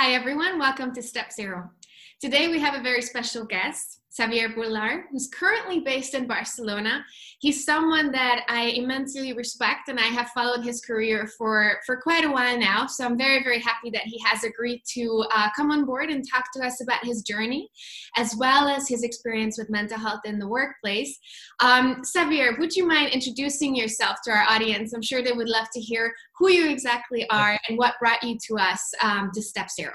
Hi, everyone. Welcome to Step Zero. Today we have a very special guest, Xavier Boulard, who's currently based in Barcelona. He's someone that I immensely respect and I have followed his career for, for quite a while now. So I'm very, very happy that he has agreed to uh, come on board and talk to us about his journey, as well as his experience with mental health in the workplace. Um, Xavier, would you mind introducing yourself to our audience? I'm sure they would love to hear who you exactly are and what brought you to us um, to Step Zero.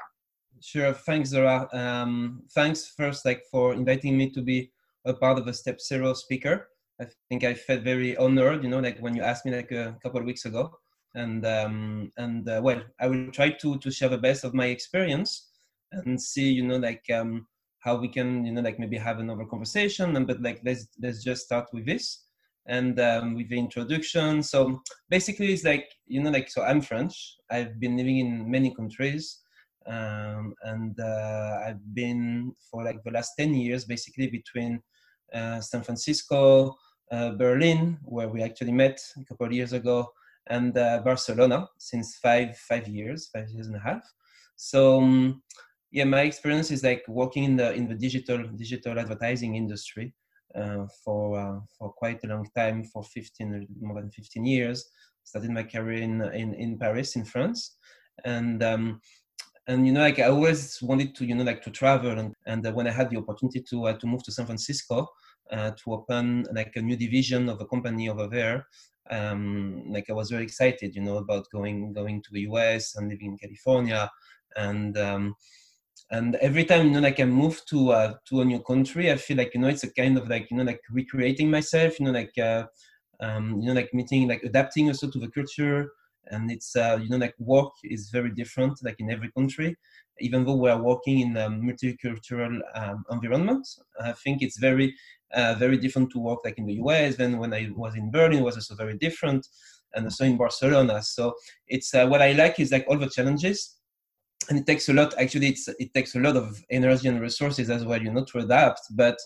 Sure. Thanks, Zora. Um, thanks first, like for inviting me to be a part of a Step Zero speaker. I think I felt very honored, you know, like when you asked me like a couple of weeks ago. And um, and uh, well, I will try to to share the best of my experience and see, you know, like um, how we can, you know, like maybe have another conversation. And but like let's let's just start with this and um, with the introduction. So basically, it's like you know, like so I'm French. I've been living in many countries um, and uh, I've been for like the last 10 years basically between uh, San Francisco, uh, Berlin, where we actually met a couple of years ago, and uh, Barcelona since five five years, five years and a half. So um, yeah, my experience is like working in the in the digital digital advertising industry uh, for uh, for quite a long time, for 15 more than 15 years. Started my career in in, in Paris, in France, and um, and you know like i always wanted to you know like to travel. And, and uh, when i had the opportunity to uh, to move to san francisco uh, to open like a new division of a company over there um, like i was very excited you know about going going to the us and living in california. And um, and every time you know like i move to uh, to a new country i feel like you know it's a kind of like you know like recreating myself you know like uh, um, you know like meeting like adapting also to the culture and it's uh, you know like work is very different like in every country. Even though we're working in a multicultural um, environment i think it's very uh, very different to work like in the us then when i was in berlin it was also very different and also in barcelona. So it's uh, what i like is like all the challenges. And it takes a lot actually it's it takes a lot of energy and resources as well you know to adapt but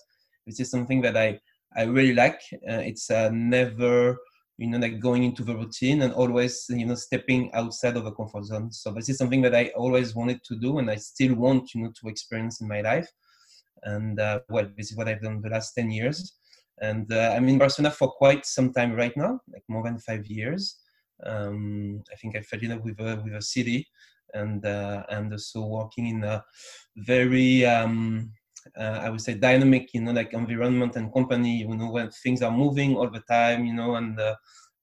this is something that i i really like. Uh, it's uh, never you know like going into the routine and always you know stepping outside of the comfort zone. So this is something that i always wanted to do and i still want you know to experience in my life. And uh, well this is what i've done the last 10 years. And uh, i'm in barcelona for quite some time right now like more than five years. Um, i think i fell in love with a, with a city and uh, and also working in a very um, uh, I would say dynamic, you know, like environment and company, you know, when things are moving all the time, you know, and uh,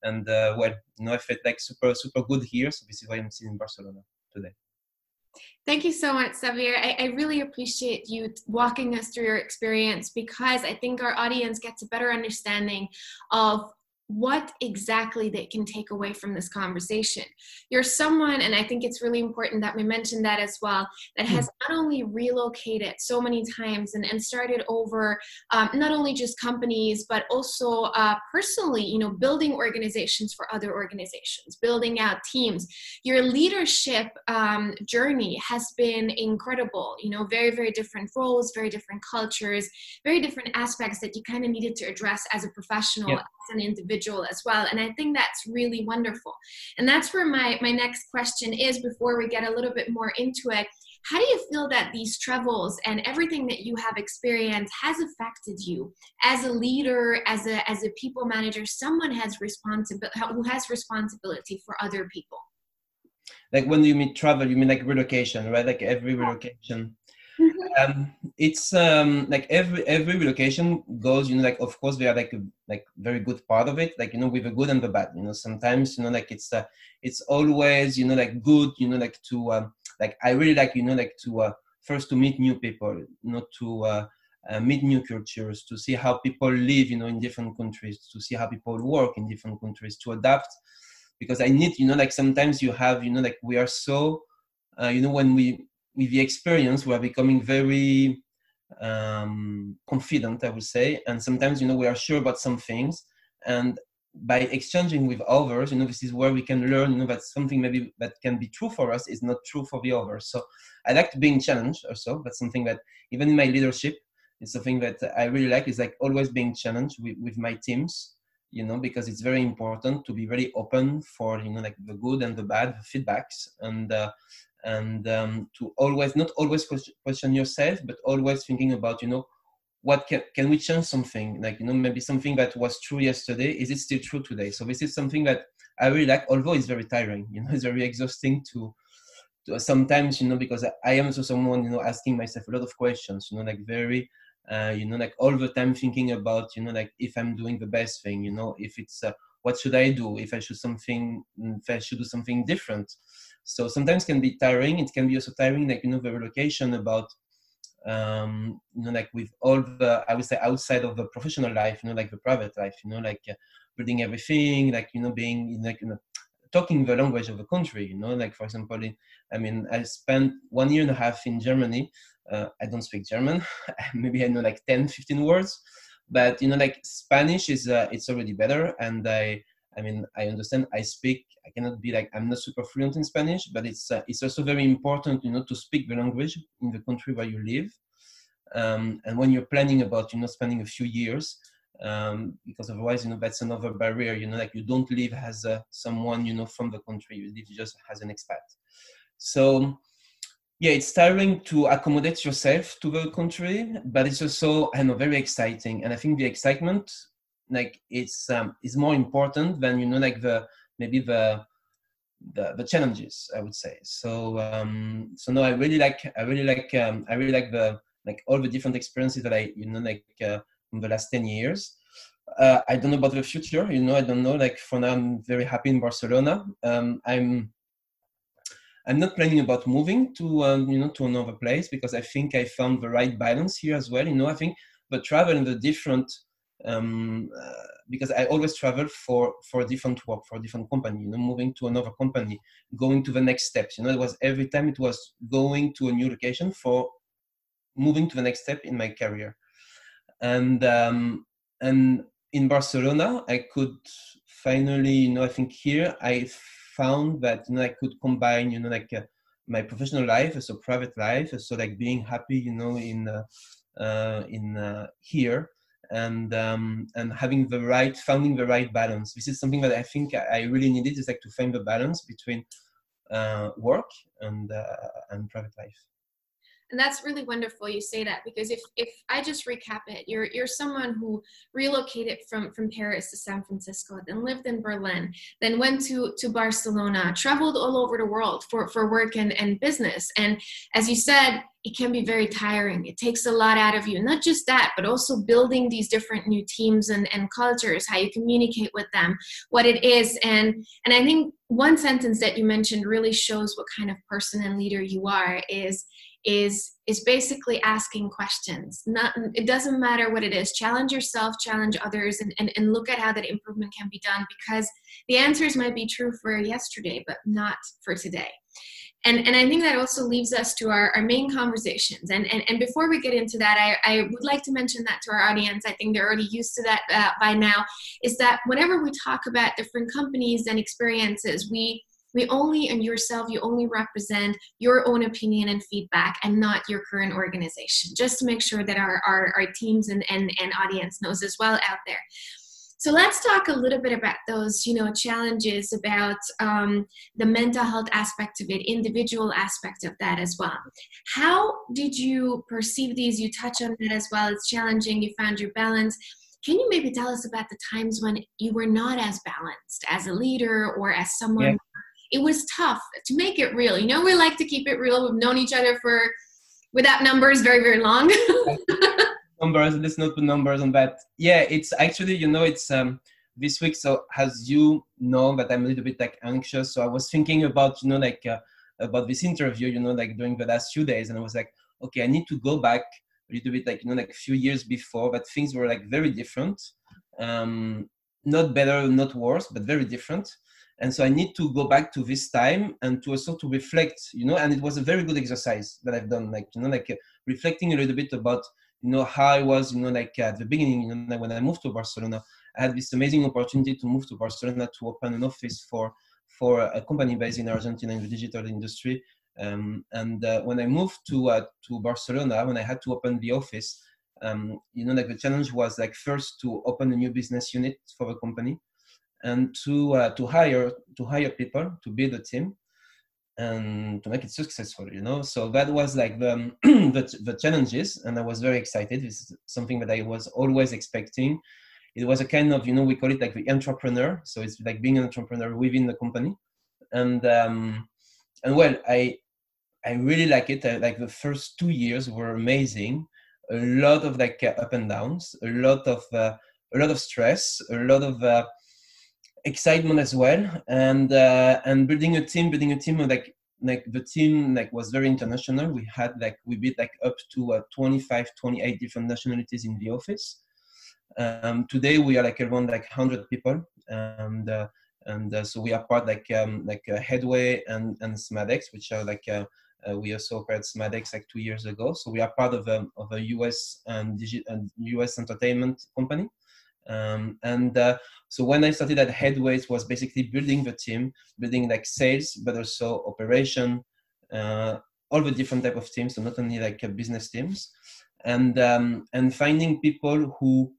and uh, well, you know, I felt like super super good here. So this is why I'm sitting in Barcelona today. Thank you so much, Xavier. I, I, really appreciate you walking us through your experience because I think our audience gets a better understanding of what exactly they can take away from this conversation. You're someone, and I think it's really important that we mention that as well, that has hmm. not only relocated so many times and, and started over um, not only just companies, but also uh, personally, you know, building organizations for other organizations, building out teams. Your leadership um, journey has been incredible, you know, very, very different roles, very different cultures, very different aspects that you kind of needed to address as a professional. as an individual as well and i think that's really wonderful. And that's where my my next question is before we get a little bit more into it. How do you feel that these travels and everything that you have experienced has affected you as a leader as a as a people manager someone has responsibility who has responsibility for other people? Like when you mean travel you mean like relocation right? Like every relocation. Um, it's um, like every every relocation goes, you know, like of course they are like a like very good part of it, like you know, with the good and the bad. You know, sometimes you know, like it's uh, it's always you know like good, you know, like to um, like I really like you know like to uh, first to meet new people, not to uh, uh, meet new cultures, to see how people live, you know, in different countries, to see how people work in different countries, to adapt. Because I need, you know, like sometimes you have, you know, like we are so, uh, you know, when we with the experience, we are becoming very um, confident, I would say. And sometimes, you know, we are sure about some things. And by exchanging with others, you know, this is where we can learn, you know, that something maybe that can be true for us is not true for the others. So I like being challenged also. That's something that even in my leadership, it's something that I really like is like always being challenged with, with my teams, you know, because it's very important to be very open for, you know, like the good and the bad feedbacks. And, uh, and um, to always not always question yourself but always thinking about you know what can can we change something? Like you know maybe something that was true yesterday is it still true today? So this is something that i really like although it's very tiring you know it's very exhausting to, to sometimes you know because I, am also someone you know asking myself a lot of questions you know like very uh, you know like all the time thinking about you know like if i'm doing the best thing you know if it's uh, what should i do if i should something if i should do something different? So sometimes can be tiring. It can be also tiring like you know the relocation about um you know like with all the i would say outside of the professional life you know like the private life you know like uh, building everything like you know being like you know talking the language of the country you know like for example i mean i spent one year and a half in germany. Uh, i don't speak german. Maybe i know like 10 15 words but you know like spanish is uh, it's already better and i i mean i understand i speak i cannot be like i'm not super fluent in spanish but it's uh, it's also very important you know to speak the language in the country where you live. Um, and when you're planning about you know spending a few years um, because otherwise you know that's another barrier you know like you don't live as uh, someone you know from the country you live just as an expat. So yeah, it's tiring to accommodate yourself to the country, but it's also I know very exciting, and I think the excitement like it's um, is more important than you know like the maybe the the, the challenges I would say. So um, so no, I really like I really like um, I really like the like all the different experiences that I you know like uh, in the last ten years. Uh, I don't know about the future. You know, I don't know. Like for now, I'm very happy in Barcelona. Um, I'm I'm not planning about moving to um, you know to another place because I think I found the right balance here as well. You know, I think the travel and the different um, uh, because I always travel for for different work for different company. You know, moving to another company, going to the next steps. You know, it was every time it was going to a new location for moving to the next step in my career, and um, and in Barcelona I could finally you know I think here I found that you know I could combine you know like uh, my professional life so private life so like being happy you know in uh, uh, in uh, here and um, and having the right finding the right balance. This is something that i think i really needed is like to find the balance between uh, work and and private life and that's really wonderful you say that because if if i just recap it you're you're someone who relocated from from paris to san francisco then lived in berlin then went to to barcelona traveled all over the world for for work and and business. And as you said it can be very tiring. It takes a lot out of you. Not just that but also building these different new teams and, and cultures how you communicate with them what it is. And and i think one sentence that you mentioned really shows what kind of person and leader you are is is is basically asking questions. Not it doesn't matter what it is. Challenge yourself challenge others and, and, and look at how that improvement can be done because the answers might be true for yesterday but not for today. And and i think that also leaves us to our, our main conversations. And, and and before we get into that I, I would like to mention that to our audience. I think they're already used to that uh, by now is that whenever we talk about different companies and experiences we we only and yourself you only represent your own opinion and feedback and not your current organization. Just to make sure that our, our, our teams and, and, and audience knows as well out there. So let's talk a little bit about those you know challenges about um, the mental health aspect of it individual aspect of that as well. How did you perceive these? You touch on that as well. It's challenging. You found your balance. Can you maybe tell us about the times when you were not as balanced as a leader or as someone yeah it was tough to make it real. You know, we like to keep it real. We've known each other for, without numbers, very, very long. numbers, let's not put numbers on that. Yeah, it's actually, you know, it's um, this week. So as you know that I'm a little bit like anxious. So I was thinking about, you know, like uh, about this interview, you know, like during the last few days. And I was like, okay, I need to go back a little bit like, you know, like a few years before, but things were like very different. Um, not better, not worse, but very different and so i need to go back to this time and to also to reflect you know and it was a very good exercise that i've done like you know like uh, reflecting a little bit about you know how i was you know like at the beginning you know when i moved to barcelona. I had this amazing opportunity to move to barcelona to open an office for for a company based in argentina in the digital industry. Um, and uh, when i moved to uh, to barcelona when i had to open the office um, you know like the challenge was like first to open a new business unit for the company and to uh, to hire to hire people to build a team and to make it successful you know? So that was like the, the, the challenges and i was very excited. This is something that i was always expecting. It was a kind of you know we call it like the entrepreneur. So it's like being an entrepreneur within the company. And um and well i i really like it. I, like the first two years were amazing. A lot of like uh, up and downs a lot of uh, a lot of stress a lot of uh, excitement as well. And uh, and building a team building a team like like the team like was very international. We had like we built like up to uh, 25 28 different nationalities in the office. Um, today we are like around like 100 people. And uh, and uh, so we are part like um, like uh, headway and and smadex which are like uh, uh, we also acquired smadex like two years ago. So we are part of a, um, of a us and, digi- and us entertainment company. Um, and uh, so when I started at Headway, it was basically building the team, building like sales, but also operation, uh, all the different type of teams, so not only like uh, business teams, and um, and finding people who,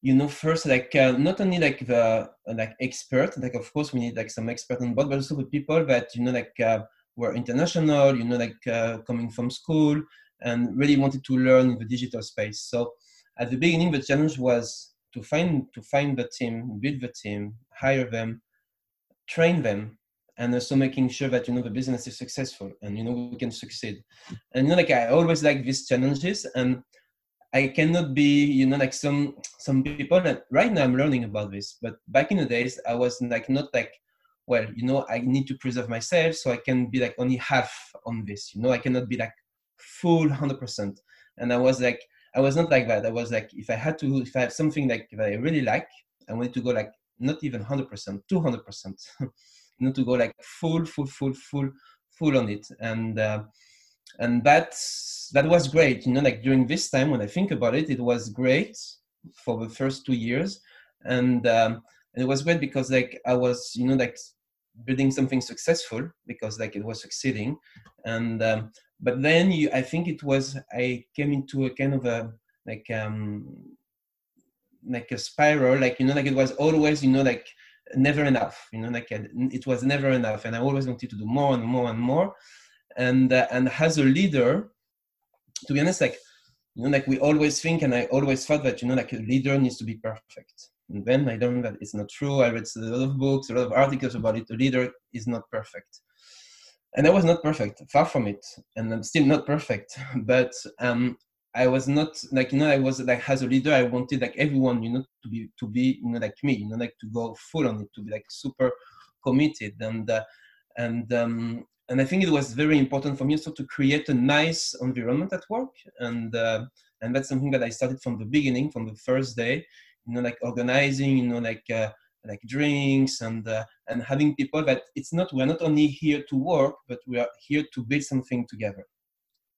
you know, first like uh, not only like the like expert, like of course we need like some expert on board, but also the people that you know like uh, were international, you know, like uh, coming from school and really wanted to learn in the digital space. So at the beginning, the challenge was to find to find the team, build the team, hire them, train them, and also making sure that you know the business is successful and you know we can succeed. And you know, like I always like these challenges, and I cannot be you know like some some people. that right now I'm learning about this, but back in the days I was like not like well you know I need to preserve myself, so I can be like only half on this. You know I cannot be like full hundred percent. And I was like I was not like that. I was like, if I had to, if I have something like that I really like, I wanted to go like not even 100%, 200%, not to go like full, full, full, full, full on it. And uh, and that that was great. You know, like during this time when I think about it, it was great for the first two years, and um, and it was great because like I was, you know, like building something successful because like it was succeeding and um, but then you, i think it was i came into a kind of a like um like a spiral like you know like it was always you know like never enough you know like it was never enough and i always wanted to do more and more and more and uh, and as a leader to be honest like you know like we always think and i always thought that you know like a leader needs to be perfect and then I learned that it's not true. I read a lot of books, a lot of articles about it. A leader is not perfect. And I was not perfect, far from it. And I'm still not perfect. But um, I was not like, you know, I was like, as a leader, I wanted like everyone, you know, to be, to be, you know, like me, you know, like to go full on it, to be like super committed. And, uh, and, um, and I think it was very important for me also to create a nice environment at work. And, uh, and that's something that I started from the beginning, from the first day you know like organizing you know like uh, like drinks and uh, and having people that it's not we're not only here to work but we are here to build something together.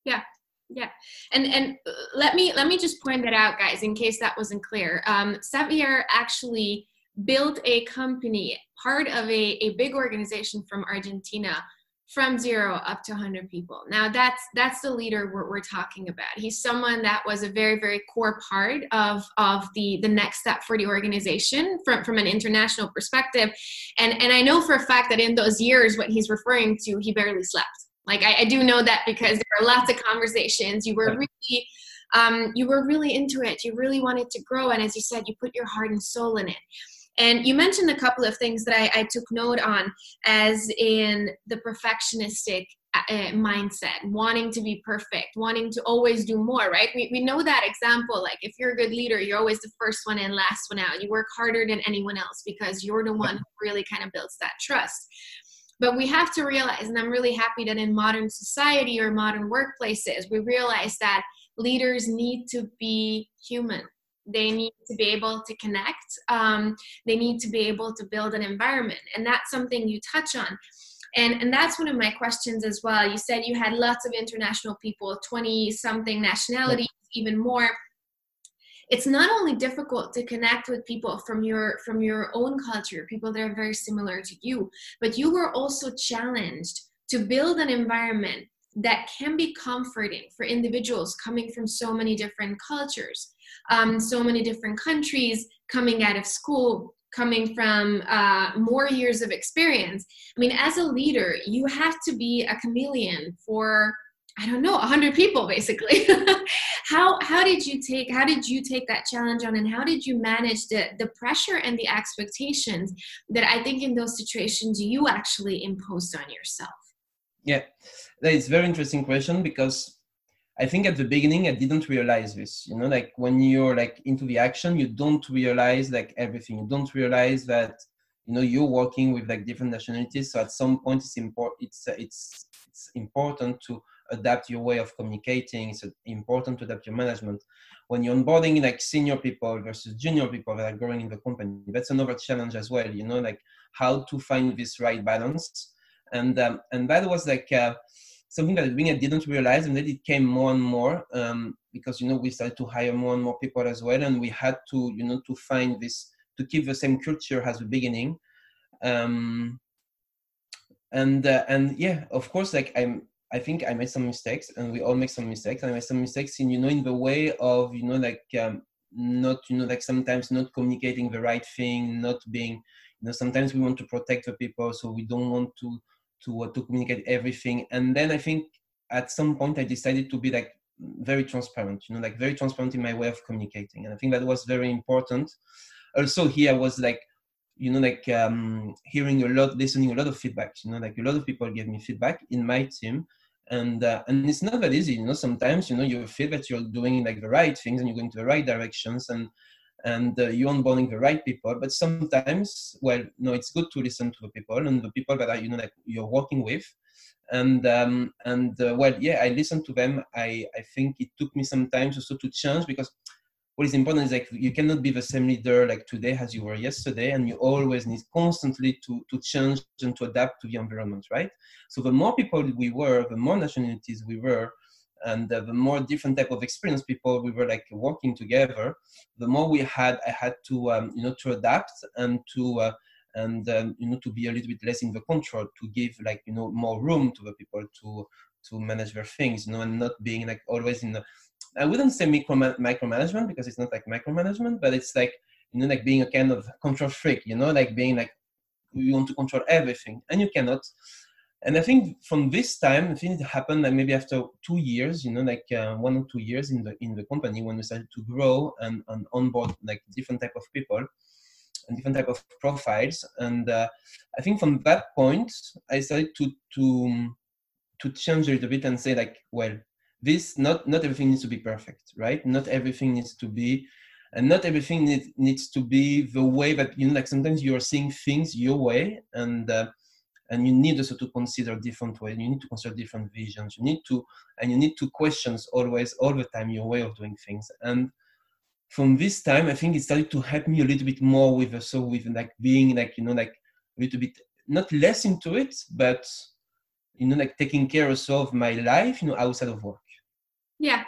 Yeah yeah. And and uh, let me let me just point that out guys in case that wasn't clear. Um xavier actually built a company part of a, a big organization from argentina from zero up to 100 people. Now that's that's the leader we're, we're talking about. He's someone that was a very very core part of of the the next step for the organization from from an international perspective. And and i know for a fact that in those years what he's referring to he barely slept. Like i, I do know that because there are lots of conversations. You were really um, you were really into it. You really wanted to grow. And as you said you put your heart and soul in it and you mentioned a couple of things that I, I took note on, as in the perfectionistic uh, mindset, wanting to be perfect, wanting to always do more, right? We, we know that example. Like, if you're a good leader, you're always the first one in, last one out. You work harder than anyone else because you're the one who really kind of builds that trust. But we have to realize, and I'm really happy that in modern society or modern workplaces, we realize that leaders need to be human they need to be able to connect um, they need to be able to build an environment. And that's something you touch on. And and that's one of my questions as well. You said you had lots of international people 20 something nationalities even more. It's not only difficult to connect with people from your from your own culture people that are very similar to you but you were also challenged to build an environment that can be comforting for individuals coming from so many different cultures, um, so many different countries, coming out of school, coming from uh, more years of experience. I mean as a leader you have to be a chameleon for i don't know 100 people basically. How how did you take how did you take that challenge on and how did you manage the the pressure and the expectations that i think in those situations you actually imposed on yourself yeah is very interesting question because I think at the beginning I didn't realize this. You know, like when you're like into the action, you don't realize like everything. You don't realize that you know you're working with like different nationalities. So at some point, it's important. It's uh, it's it's important to adapt your way of communicating. It's important to adapt your management. When you're onboarding like senior people versus junior people that are growing in the company, that's another challenge as well. You know, like how to find this right balance. And um, and that was like. Uh, something that I didn't realize, and then it came more and more um, because you know we started to hire more and more people as well, and we had to you know to find this to keep the same culture as the beginning. Um, and uh, and yeah, of course, like I'm. I think I made some mistakes, and we all make some mistakes. I made some mistakes in you know in the way of you know like um, not you know like sometimes not communicating the right thing, not being you know sometimes we want to protect the people, so we don't want to to uh, to communicate everything. And then i think at some point i decided to be like very transparent you know like very transparent in my way of communicating. And i think that was very important. Also here i was like you know like um, hearing a lot listening a lot of feedback you know like a lot of people gave me feedback in my team. And uh, and it's not that easy you know sometimes you know you feel that you're doing like the right things and you're going to the right directions. And and uh, you're onboarding the right people but sometimes well no it's good to listen to the people and the people that are you know like you're working with. And um, and uh, well yeah i listened to them. I i think it took me some time also to change because what is important is like you cannot be the same leader like today as you were yesterday and you always need constantly to to change and to adapt to the environment right? So the more people we were the more nationalities we were and the more different type of experience people we were like working together the more we had i had to um, you know to adapt and to uh, and um, you know to be a little bit less in the control to give like you know more room to the people to to manage their things you know and not being like always in the i wouldn't say micro micromanagement because it's not like micromanagement but it's like you know like being a kind of control freak you know like being like you want to control everything and you cannot and I think from this time, I think it happened like maybe after two years, you know, like uh, one or two years in the in the company when we started to grow and, and onboard like different type of people and different type of profiles. And uh, I think from that point, I started to to to change a little bit and say like, well, this not not everything needs to be perfect, right? Not everything needs to be and not everything need, needs to be the way that you know like sometimes you're seeing things your way and uh, and you need also to consider different ways you need to consider different visions. You need to and you need to questions always all the time your way of doing things. And from this time i think it started to help me a little bit more with so with like being like you know like a little bit not less into it but you know like taking care also of my life you know outside of work. Yeah.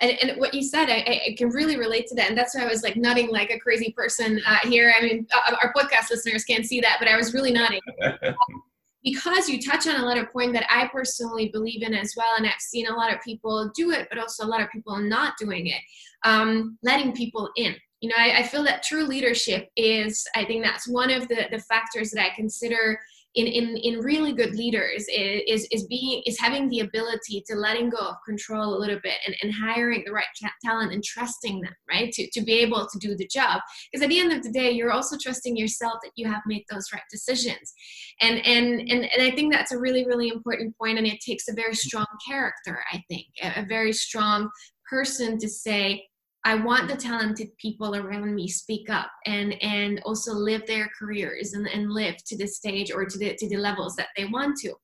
And, and what you said I, I can really relate to that and that's why i was like nodding like a crazy person uh, here. I mean uh, our podcast listeners can't see that but i was really nodding because you touch on a lot of point that I personally believe in as well, and I've seen a lot of people do it, but also a lot of people not doing it, um, letting people in. You know, I, I feel that true leadership is, I think that's one of the, the factors that I consider in, in, in really good leaders is, is being is having the ability to letting go of control a little bit and, and hiring the right talent and trusting them right to, to be able to do the job. Because at the end of the day you're also trusting yourself that you have made those right decisions. And and and, and i think that's a really really important point and it takes a very strong character i think a, a very strong person to say I want the talented people around me speak up and and also live their careers and, and live to the stage or to the to the levels that they want to.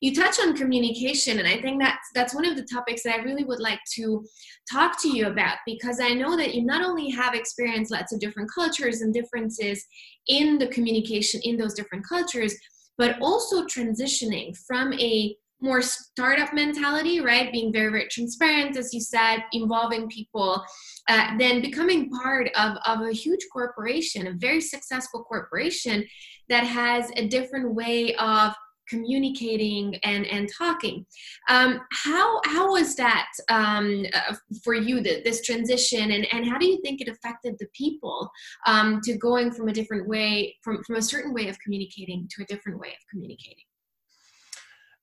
You touch on communication, and I think that's that's one of the topics that I really would like to talk to you about because I know that you not only have experienced lots of different cultures and differences in the communication in those different cultures, but also transitioning from a more startup mentality, right? Being very, very transparent, as you said, involving people, uh, then becoming part of, of a huge corporation, a very successful corporation that has a different way of communicating and and talking um, how how was that um, uh, for you the, this transition and and how do you think it affected the people um, to going from a different way from from a certain way of communicating to a different way of communicating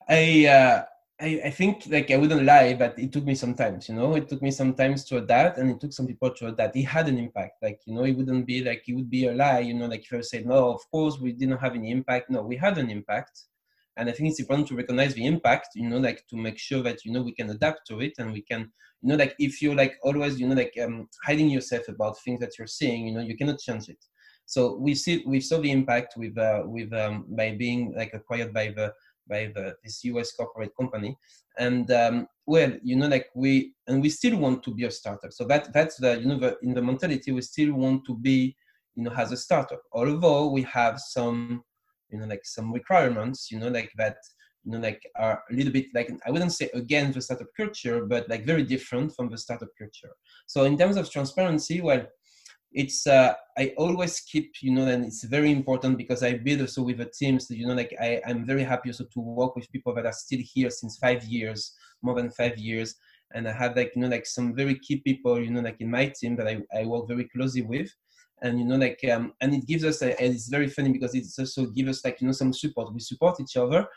i uh, I, I think like I wouldn't lie, but it took me some time, you know, it took me some time to adapt and it took some people to adapt. It had an impact. Like, you know, it wouldn't be like it would be a lie, you know, like if I said, no, of course we didn't have any impact. No, we had an impact. And I think it's important to recognize the impact, you know, like to make sure that, you know, we can adapt to it and we can, you know, like if you're like always, you know, like um, hiding yourself about things that you're seeing, you know, you cannot change it. So we see, we saw the impact with, uh, with, um, by being like acquired by the, by the, this US corporate company. And um, well, you know, like we and we still want to be a startup. So that that's the you know the, in the mentality we still want to be you know as a startup. Although we have some you know like some requirements you know like that you know like are a little bit like I wouldn't say against the startup culture, but like very different from the startup culture. So in terms of transparency, well it's uh, I always keep you know and it's very important because I build also with the teams you know like I, I'm very happy also to work with people that are still here since five years more than five years. And I have like you know like some very key people you know like in my team that I, I work very closely with. And you know like um, and it gives us and it's very funny because it's also gives us like you know some support. We support each other.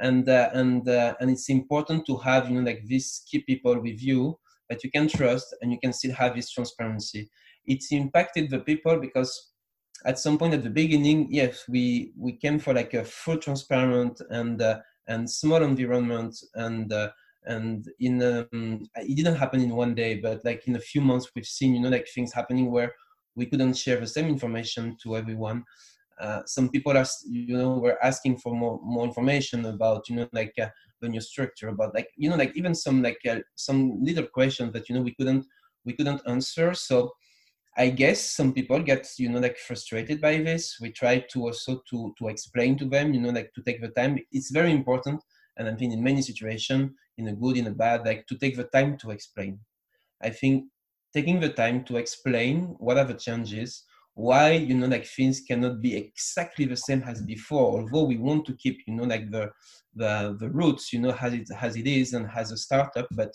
And uh, and uh, and it's important to have you know like these key people with you that you can trust and you can still have this transparency it's impacted the people because at some point at the beginning, yes, we we came for like a full transparent and uh, and small environment and uh, and in um, it didn't happen in one day, but like in a few months, we've seen you know like things happening where we couldn't share the same information to everyone. Uh, some people are you know were asking for more more information about you know like uh, the new structure about like you know like even some like uh, some little questions that you know we couldn't we couldn't answer so I guess some people get, you know, like frustrated by this. We try to also to to explain to them, you know, like to take the time. It's very important, and I think in many situations, in a good, in a bad, like to take the time to explain. I think taking the time to explain what are the changes, why you know like things cannot be exactly the same as before. Although we want to keep, you know, like the the the roots, you know, as it as it is and as a startup, but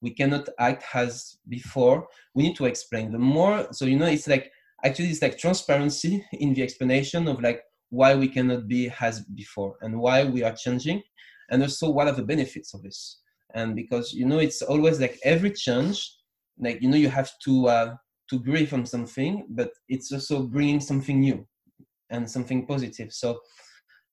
we cannot act as before. We need to explain the more. So you know it's like actually it's like transparency in the explanation of like why we cannot be as before and why we are changing and also what are the benefits of this. And because you know it's always like every change like you know you have to uh, to grieve on something but it's also bringing something new and something positive. So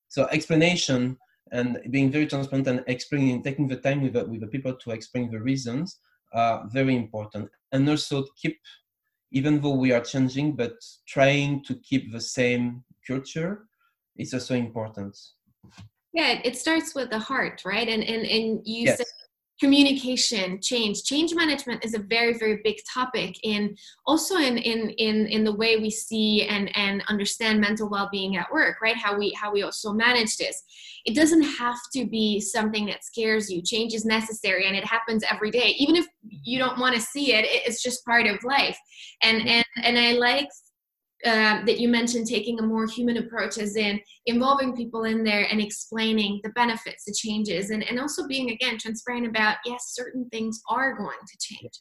so explanation and being very transparent and explaining, taking the time with the, with the people to explain the reasons are very important. And also keep, even though we are changing, but trying to keep the same culture is also important. Yeah, it starts with the heart, right? And and and you yes. said communication change. Change management is a very very big topic in also in in in in the way we see and and understand mental well-being at work right? How we how we also manage this. It doesn't have to be something that scares you. Change is necessary and it happens every day. Even if you don't want to see it it's just part of life. And and and i like uh, that you mentioned taking a more human approach as in involving people in there and explaining the benefits the changes and, and also being again transparent about yes certain things are going to change.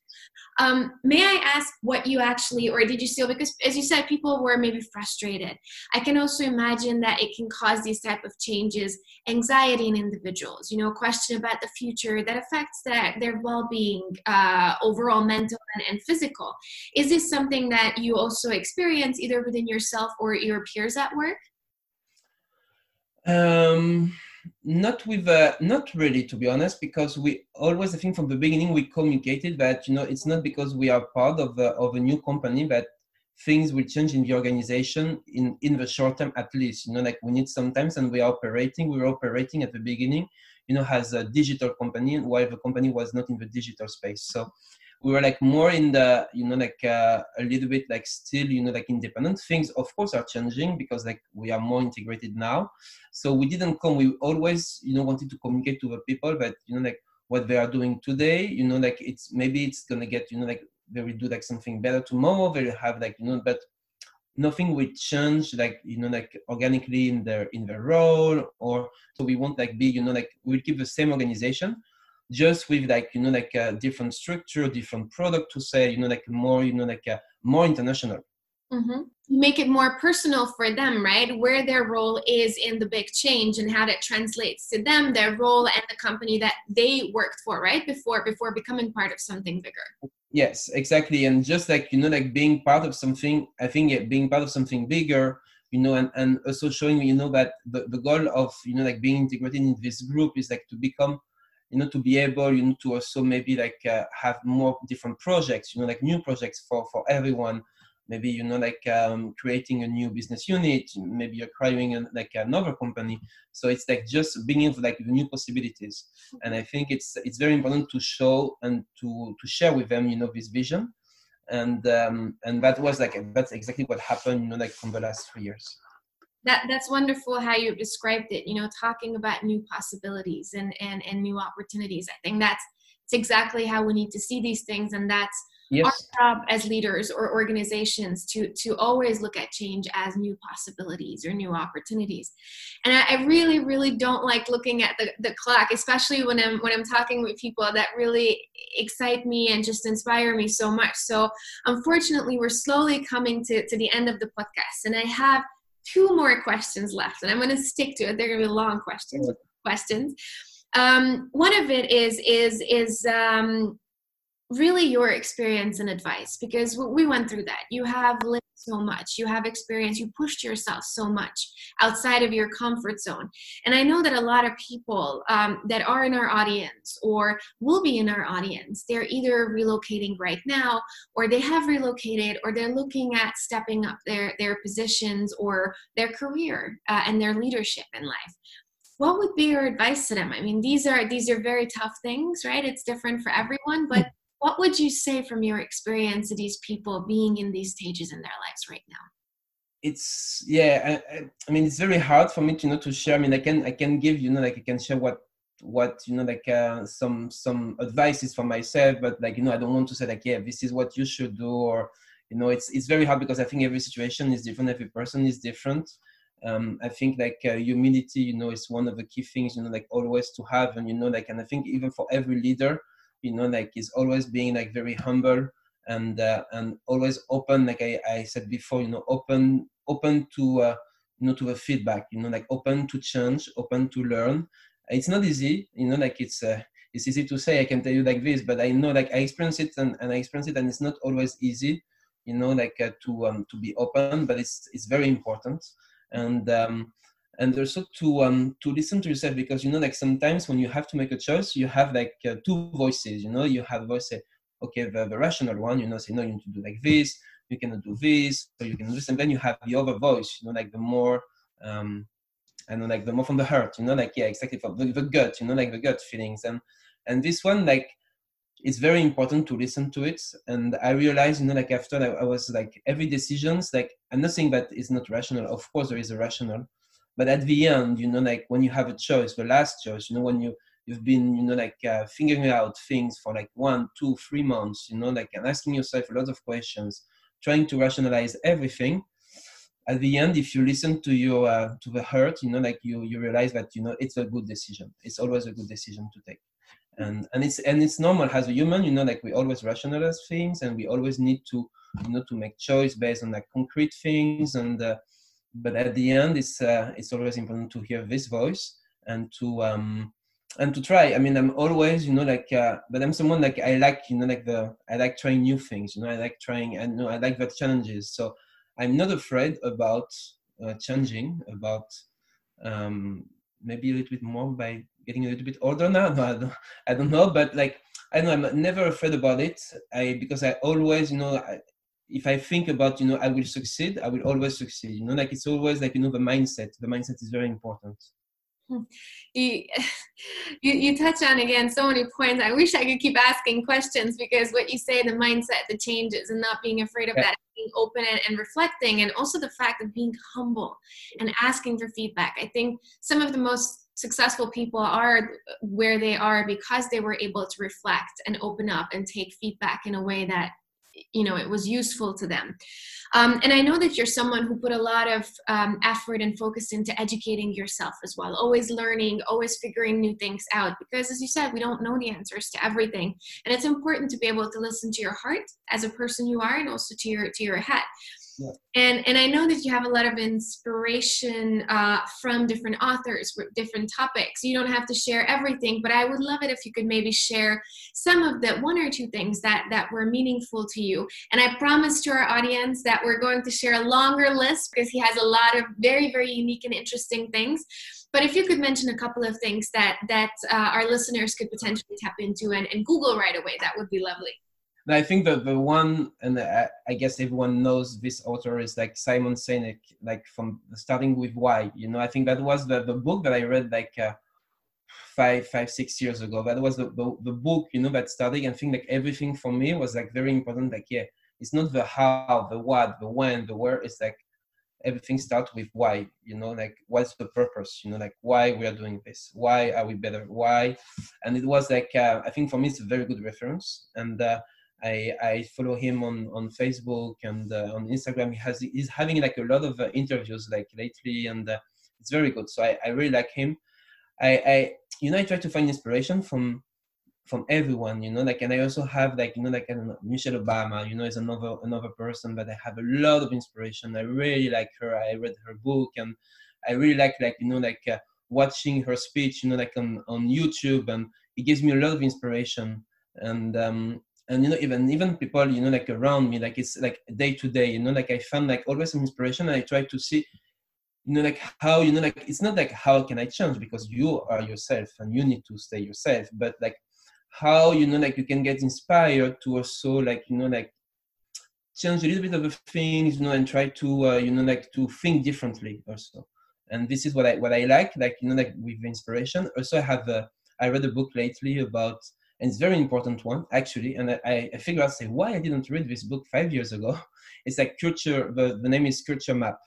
Um, may i ask what you actually or did you still because as you said people were maybe frustrated. I can also imagine that it can cause these type of changes anxiety in individuals you know a question about the future that affects their, their well-being uh, overall mental and, and physical. Is this something that you also experience either within yourself or your peers at work? Um, not with uh, not really to be honest because we always i think from the beginning we communicated that you know it's not because we are part of a, of a new company that things will change in the organization in in the short term at least you know like we need sometimes and we are operating we were operating at the beginning you know as a digital company while the company was not in the digital space so we were like more in the you know like uh, a little bit like still you know like independent. Things of course are changing because like we are more integrated now. So we didn't come we always you know wanted to communicate to the people but you know like what they are doing today you know like it's maybe it's gonna get you know like they will do like something better tomorrow. They will have like you know but nothing will change like you know like organically in their in their role or so we won't like be you know like we'll keep the same organization just with like you know like a different structure different product to say you know like more you know like a more international. Mm-hmm. make it more personal for them right? Where their role is in the big change and how that translates to them their role and the company that they worked for right? Before before becoming part of something bigger. Yes exactly. And just like you know like being part of something i think yeah, being part of something bigger you know and, and also showing you know that the, the goal of you know like being integrated in this group is like to become you know to be able you know to also maybe like uh, have more different projects you know like new projects for for everyone. Maybe you know like um, creating a new business unit maybe acquiring an, like another company. So it's like just bringing like the new possibilities. And i think it's it's very important to show and to to share with them you know this vision. And um, and that was like that's exactly what happened you know like from the last three years that that's wonderful how you described it you know talking about new possibilities and and and new opportunities. I think that's it's exactly how we need to see these things and that's yes. our job as leaders or organizations to to always look at change as new possibilities or new opportunities. And I, I, really really don't like looking at the, the clock especially when i'm when i'm talking with people that really excite me and just inspire me so much. So unfortunately we're slowly coming to, to the end of the podcast and i have two more questions left and i'm going to stick to it. They're going to be long questions questions. Um, one of it is is is um, really your experience and advice because we went through that. You have lived so much. You have experience. You pushed yourself so much outside of your comfort zone. And i know that a lot of people um, that are in our audience or will be in our audience they're either relocating right now or they have relocated or they're looking at stepping up their their positions or their career uh, and their leadership in life. What would be your advice to them? I mean these are these are very tough things right? It's different for everyone but what would you say from your experience of these people being in these stages in their lives right now? It's yeah I, I, mean it's very hard for me to know to share. I mean i can i can give you know like i can share what what you know like uh, some some advices for myself but like you know i don't want to say like yeah this is what you should do or you know it's it's very hard because i think every situation is different every person is different. Um, i think like uh, humility you know is one of the key things you know like always to have and you know like and i think even for every leader you know like is always being like very humble and uh, and always open like I, I said before you know open open to uh, you know to the feedback you know like open to change open to learn. It's not easy you know like it's uh, it's easy to say i can tell you like this but i know like i experience it and, and i experience it and it's not always easy you know like uh, to um, to be open but it's it's very important. And um, and also to um to listen to yourself because you know like sometimes when you have to make a choice you have like uh, two voices you know? You have voice say okay the, the rational one you know say no you need to do like this you cannot do this so you can do this and then you have the other voice you know like the more um know like the more from the heart you know? Like yeah exactly from the, the gut you know like the gut feelings. And and this one like it's very important to listen to it. And i realized you know like after I, I was like every decisions like i'm not saying that it's not rational. Of course there is a rational but at the end you know like when you have a choice the last choice you know when you you've been you know like uh, figuring out things for like one two three months you know like and asking yourself a lot of questions trying to rationalize everything at the end if you listen to your uh, to the heart you know like you you realize that you know it's a good decision. It's always a good decision to take. And and it's and it's normal. As a human you know like we always rationalize things and we always need to you know to make choice based on like concrete things and uh, but at the end it's uh, it's always important to hear this voice and to um and to try. I mean i'm always you know like uh, but i'm someone like i like you know like the i like trying new things you know i like trying and you know i like the challenges. So i'm not afraid about uh, changing about um maybe a little bit more by getting a little bit older now. No, I, don't, I don't know but like i know i'm never afraid about it. I because i always you know I, if I think about, you know, I will succeed, I will always succeed. You know, like it's always like, you know, the mindset. The mindset is very important. Hmm. You, you, you touch on again so many points. I wish I could keep asking questions because what you say, the mindset, the changes, and not being afraid of yeah. that, being open and, and reflecting, and also the fact of being humble and asking for feedback. I think some of the most successful people are where they are because they were able to reflect and open up and take feedback in a way that you know it was useful to them. Um, and i know that you're someone who put a lot of um, effort and focus into educating yourself as well always learning always figuring new things out because as you said we don't know the answers to everything. And it's important to be able to listen to your heart as a person you are and also to your to your head yeah. And and I know that you have a lot of inspiration uh, from different authors with different topics. You don't have to share everything, but I would love it if you could maybe share some of the one or two things that that were meaningful to you. And I promise to our audience that we're going to share a longer list because he has a lot of very very unique and interesting things. But if you could mention a couple of things that that uh, our listeners could potentially tap into and, and Google right away, that would be lovely. I think that the one, and I guess everyone knows this author is like Simon Sinek, like from starting with why. You know, I think that was the, the book that I read like uh, five, five, six years ago. That was the, the, the book, you know, that started. I think like everything for me was like very important. Like, yeah, it's not the how, the what, the when, the where. It's like everything starts with why. You know, like what's the purpose? You know, like why we are doing this? Why are we better? Why? And it was like uh, I think for me it's a very good reference and. Uh, I, I follow him on, on Facebook and uh, on Instagram. He has he's having like a lot of uh, interviews like lately, and uh, it's very good. So I, I really like him. I, I you know I try to find inspiration from from everyone. You know, like and I also have like you know like know, Michelle Obama. You know, is another another person that I have a lot of inspiration. I really like her. I read her book and I really like like you know like uh, watching her speech. You know, like on on YouTube, and it gives me a lot of inspiration. And um, and you know even even people you know like around me like it's like day to day you know like i found like always some inspiration i try to see you know like how you know like it's not like how can i change because you are yourself and you need to stay yourself but like how you know like you can get inspired to also like you know like change a little bit of the things you know and try to uh, you know like to think differently also and this is what i what i like like you know like with inspiration also i have a, i read a book lately about and it's very important one actually and i, I out say why i didn't read this book five years ago. It's like culture the, the name is culture map.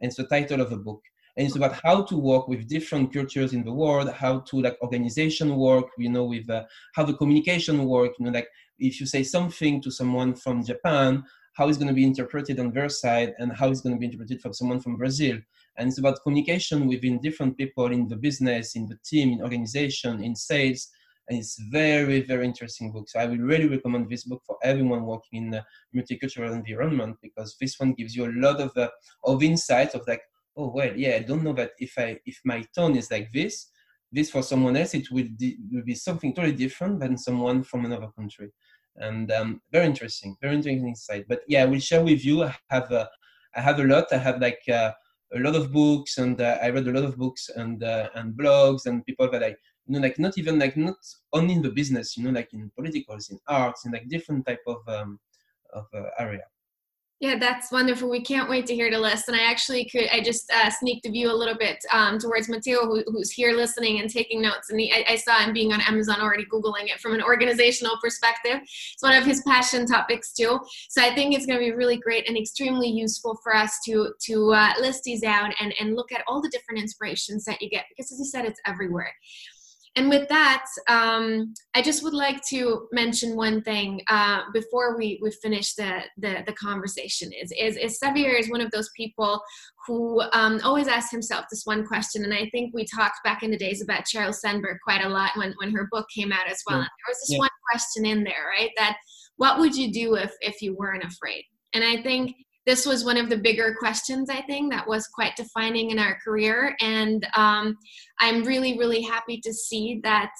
And it's the title of the book. And it's about how to work with different cultures in the world how to like organization work you know with uh, how the communication work you know like if you say something to someone from japan how it's going to be interpreted on their side and how it's going to be interpreted from someone from brazil. And it's about communication within different people in the business in the team in organization in sales and it's very very interesting book. So i would really recommend this book for everyone working in a multicultural environment because this one gives you a lot of uh, of insight of like oh well yeah i don't know that if i if my tone is like this this for someone else it will, will be something totally different than someone from another country. And um, very interesting very interesting insight. But yeah i will share with you i have a, I have a lot. I have like uh, a lot of books and uh, i read a lot of books and uh, and blogs and people that i you know, like not even like not only in the business, you know, like in politicals, in arts, in like different type of um, of uh, area. Yeah, that's wonderful. We can't wait to hear the list. And I actually could, I just uh, sneaked a view a little bit um, towards Matteo, who, who's here listening and taking notes. And I, I, saw him being on Amazon already Googling it from an organizational perspective. It's one of his passion topics too. So I think it's going to be really great and extremely useful for us to, to uh, list these out and, and look at all the different inspirations that you get. Because as you said, it's everywhere. And with that, um, I just would like to mention one thing uh, before we, we finish the, the, the conversation. Is, is, is Xavier is one of those people who um, always asks himself this one question. And I think we talked back in the days about Sheryl Sandberg quite a lot when, when her book came out as well. Yeah. There was this yeah. one question in there, right? That what would you do if, if you weren't afraid? And I think this was one of the bigger questions i think that was quite defining in our career. And um, i'm really really happy to see that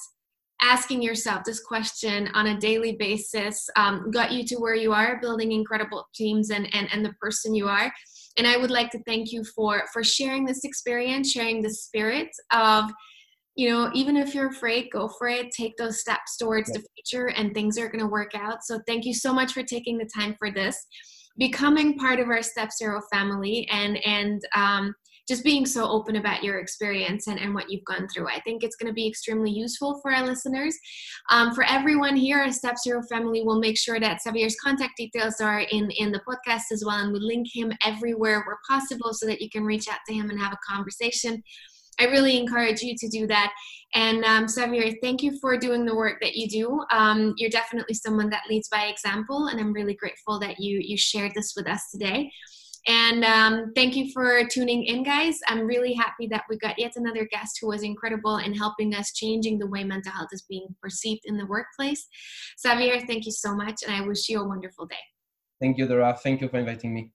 asking yourself this question on a daily basis um, got you to where you are building incredible teams and, and and the person you are. And i would like to thank you for for sharing this experience sharing the spirit of you know even if you're afraid go for it. Take those steps towards the future and things are going to work out. So thank you so much for taking the time for this becoming part of our Step Zero family and and um, just being so open about your experience and, and what you've gone through. I think it's going to be extremely useful for our listeners. Um, for everyone here at Step Zero Family, we'll make sure that Xavier's contact details are in, in the podcast as well, and we link him everywhere where possible so that you can reach out to him and have a conversation. I really encourage you to do that. And um, thank you for doing the work that you do. Um, you're definitely someone that leads by example, and I'm really grateful that you you shared this with us today. And um, thank you for tuning in, guys. I'm really happy that we got yet another guest who was incredible in helping us changing the way mental health is being perceived in the workplace. Xavier, thank you so much, and I wish you a wonderful day. Thank you, Dora. Thank you for inviting me.